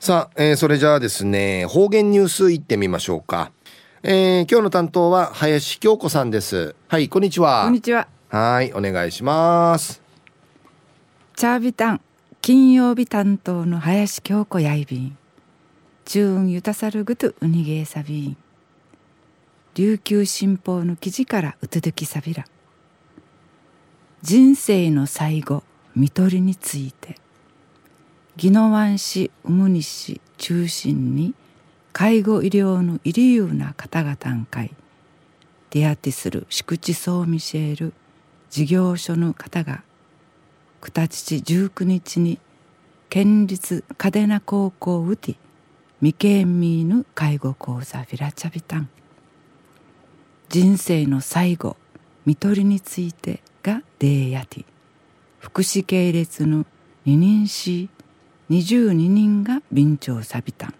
さあ、えー、それじゃあですね方言ニュースいってみましょうか、えー、今日の担当は林京子さんです。はいこんにちは。こんにちは。はいお願いします。チャービタン金曜日担当の林京子やいびん。中運ゆたさるぐとうにげえさびん。琉球新報の記事からうつづきさびら。人生の最後看取りについて宜野湾市ウムニ市中心に介護医療のイリユーな方々ん会出会ってする宿地総ミシェール事業所の方が九日19日に県立嘉手納高校ウティ未経ミーヌ介護講座フィラチャビタン。人生の最後看取りについてがデーヤティ福祉系列の二人し22人が便長さびた。ん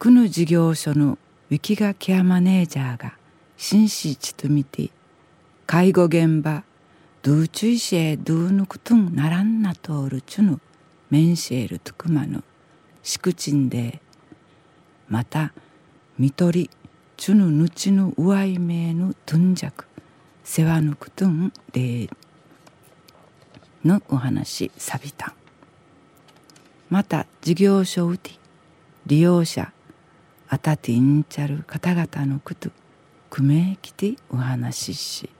区の事業所のウィキガケアマネージャーが紳士ちとみて介護現場ドゥーチュイシェドゥーヌクトンナランナトールチュヌメンシェルトゥクマヌシクチンでまた見取りチュヌヌチヌウワイメーヌトゥンジャク世話ぬくとんでのお話サビタンまた事業所うて利用者あたてんちゃる方々のことくめきてお話しし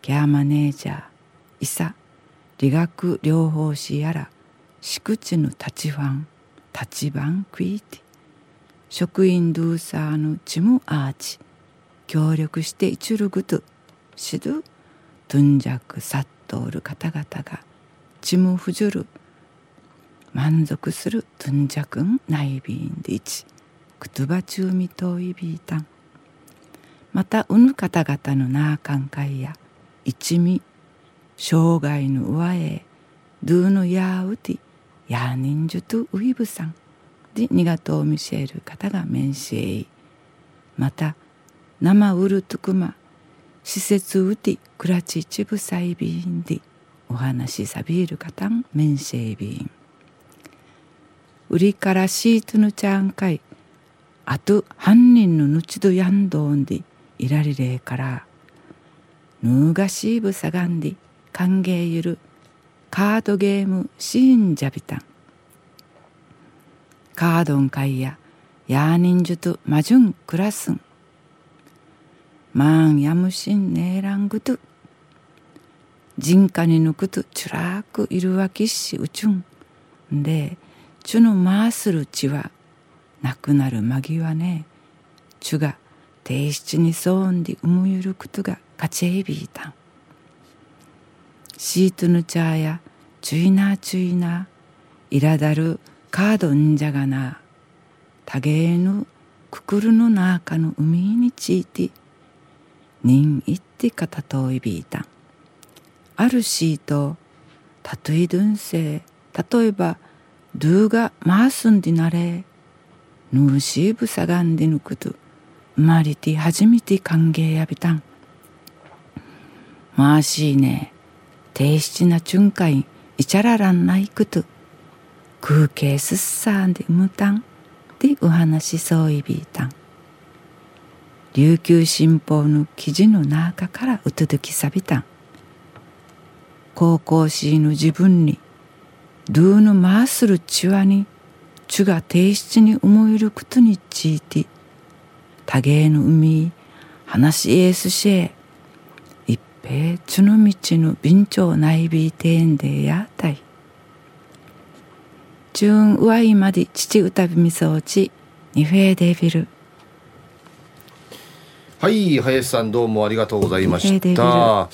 ケアマネージャーいさ理学療法士やら敷地の立ちファン立ち番クイティ職員ドゥーサーのチムアーチ協力していちるぐとしどトゥンジャクサットール方々がチムフジュル満足するトゥンジャクンナイビンディチクトゥバチューミトイビータン。またうぬ方々のナーカンカイや一味。生涯の上へドゥーのヤーウティヤーニンジュトゥウイブさん。でニガトーミシェル方がメンシェイまた生ウルトゥクマ施設ウティクラチチブサイビーンディお話サビールカタンメンシェイビーン売りからシートヌチャンカイあと犯人のぬちどやんどんでいらりれからヌーガシーブサガンディ歓迎ゆるカードゲームシーンジャビタンカードンカイやヤーニンジュとマジュンクラスンマンヤムシンネーラングトゥ人家に抜くとチュラークいるわきしうちゅんでチュのマースル血はなくなる間際ね。チュが定七にそうんでうむゆることがカチェイビータンシートヌチャーやチュイナーチュイナーいらだるカードンじゃがな。たげえぬくくるの中の海にちいて人いってかたといびいたん。あるシートたといどんせい。例えばドゥが回すんでなれヌーシーブサガンでぬくと生まれて初めて歓迎やびたんまあしいね低質なチュンカインイチャラランないくと空気すっさんでむたんでお話そういびたん琉球新報の記事の中からうとどきさびたん高校生の自分にドゥーのマースルチワにチュが提出に思えることについて多芸の海話エースシェ一平チュの道の便長内ビーテーンでやたい。チューンウワイまで父歌びみそうちニフェーデビル。はい林さんどうもありがとうございました